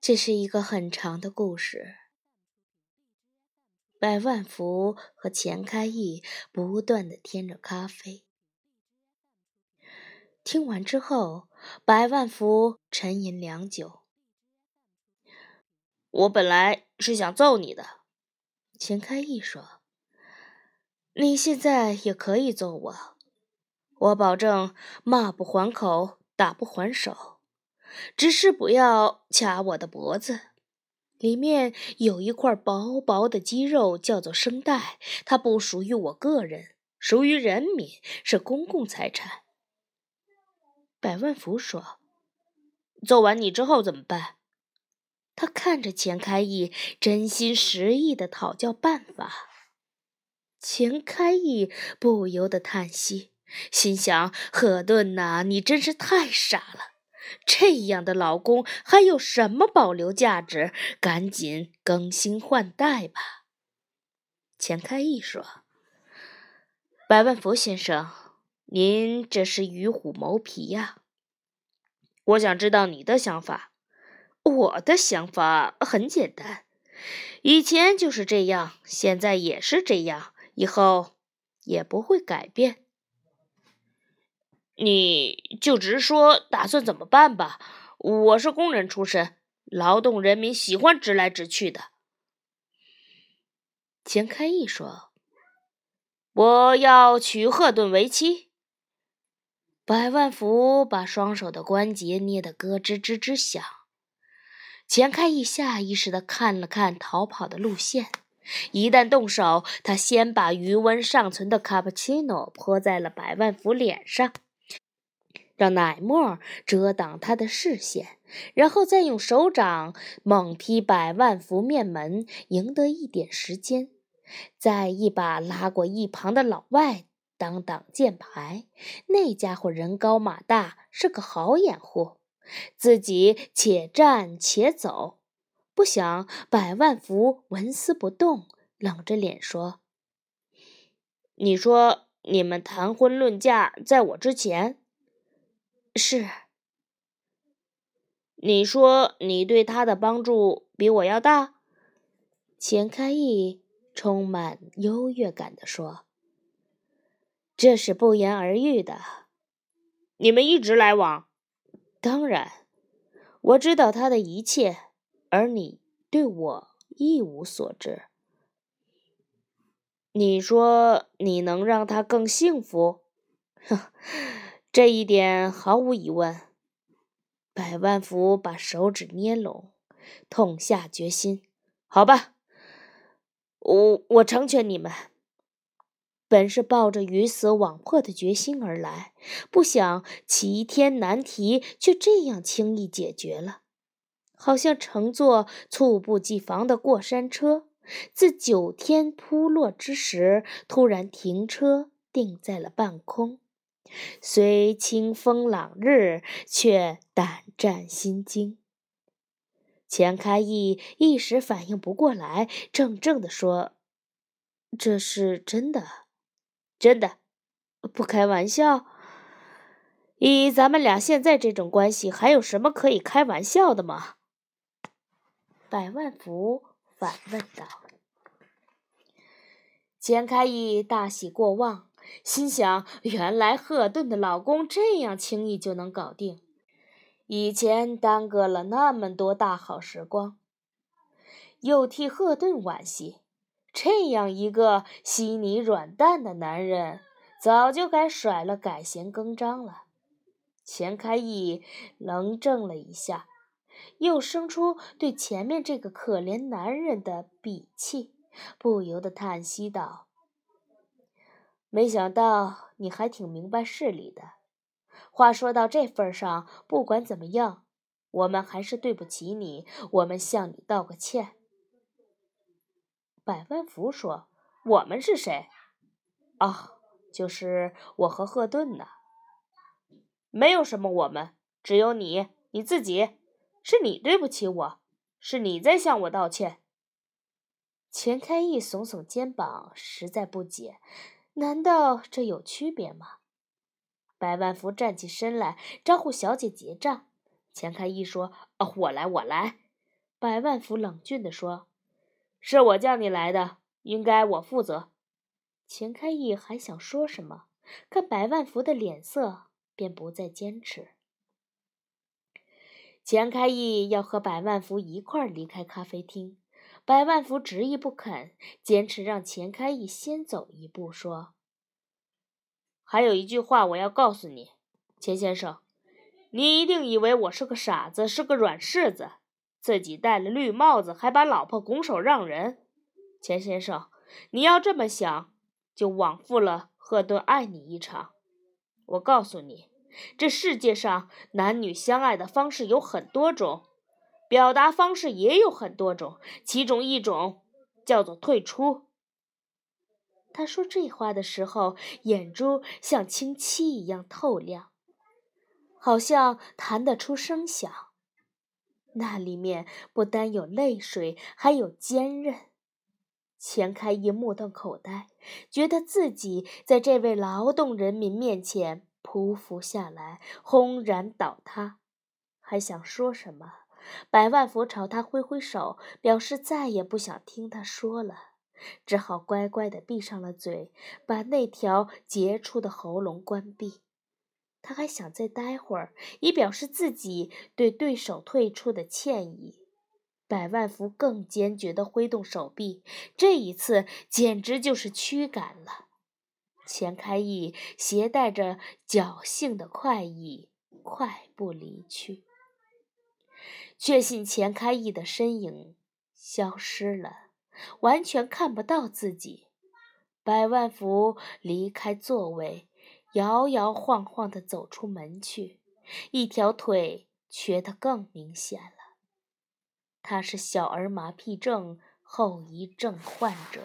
这是一个很长的故事。百万福和钱开义不断的添着咖啡。听完之后，百万福沉吟良久。我本来是想揍你的，钱开义说：“你现在也可以揍我，我保证骂不还口，打不还手。”只是不要掐我的脖子，里面有一块薄薄的肌肉，叫做声带，它不属于我个人，属于人民，是公共财产。百万福说：“揍完你之后怎么办？”他看着钱开义，真心实意的讨教办法。钱开义不由得叹息，心想：“赫顿呐，你真是太傻了。”这样的老公还有什么保留价值？赶紧更新换代吧。钱开义说：“百万福先生，您这是与虎谋皮呀。我想知道你的想法。我的想法很简单，以前就是这样，现在也是这样，以后也不会改变。”你就直说打算怎么办吧。我是工人出身，劳动人民喜欢直来直去的。钱开义说：“我要娶赫顿为妻。”百万福把双手的关节捏得咯吱吱吱响。钱开义下意识地看了看逃跑的路线，一旦动手，他先把余温尚存的卡布奇诺泼在了百万福脸上。让奶沫遮挡他的视线，然后再用手掌猛踢百万福面门，赢得一点时间，再一把拉过一旁的老外当挡箭牌。那家伙人高马大，是个好掩护，自己且战且走。不想百万福纹丝不动，冷着脸说：“你说你们谈婚论嫁，在我之前。”是，你说你对他的帮助比我要大？钱开义充满优越感地说：“这是不言而喻的。你们一直来往，当然，我知道他的一切，而你对我一无所知。你说你能让他更幸福？哼。”这一点毫无疑问。百万福把手指捏拢，痛下决心。好吧，我我成全你们。本是抱着鱼死网破的决心而来，不想齐天难题却这样轻易解决了，好像乘坐猝不及防的过山车，自九天扑落之时，突然停车定在了半空。虽清风朗日，却胆战心惊。钱开义一时反应不过来，怔怔地说：“这是真的，真的，不开玩笑。以咱们俩现在这种关系，还有什么可以开玩笑的吗？”百万福反问道。钱开义大喜过望。心想：原来赫顿的老公这样轻易就能搞定，以前耽搁了那么多大好时光，又替赫顿惋惜。这样一个稀泥软蛋的男人，早就该甩了，改弦更张了。钱开义愣怔了一下，又生出对前面这个可怜男人的鄙弃，不由得叹息道。没想到你还挺明白事理的。话说到这份上，不管怎么样，我们还是对不起你，我们向你道个歉。百万福说：“我们是谁？哦，就是我和赫顿呢。没有什么我们，只有你，你自己。是你对不起我，是你在向我道歉。”钱开义耸耸肩膀，实在不解。难道这有区别吗？百万福站起身来，招呼小姐结账。钱开义说：“哦，我来，我来。”百万福冷峻地说：“是我叫你来的，应该我负责。”钱开义还想说什么，看百万福的脸色，便不再坚持。钱开义要和百万福一块儿离开咖啡厅，百万福执意不肯，坚持让钱开义先走一步，说：“还有一句话我要告诉你，钱先生，你一定以为我是个傻子，是个软柿子。”自己戴了绿帽子，还把老婆拱手让人，钱先生，你要这么想，就枉负了赫顿爱你一场。我告诉你，这世界上男女相爱的方式有很多种，表达方式也有很多种，其中一种叫做退出。他说这话的时候，眼珠像清漆一样透亮，好像弹得出声响。那里面不单有泪水，还有坚韧。钱开一目瞪口呆，觉得自己在这位劳动人民面前匍匐下来，轰然倒塌。还想说什么，百万福朝他挥挥手，表示再也不想听他说了，只好乖乖地闭上了嘴，把那条杰出的喉咙关闭。他还想再待会儿，以表示自己对对手退出的歉意。百万福更坚决地挥动手臂，这一次简直就是驱赶了。钱开义携带着侥幸的快意，快步离去。确信钱开义的身影消失了，完全看不到自己。百万福离开座位。摇摇晃晃地走出门去，一条腿瘸得更明显了。他是小儿麻痹症后遗症患者。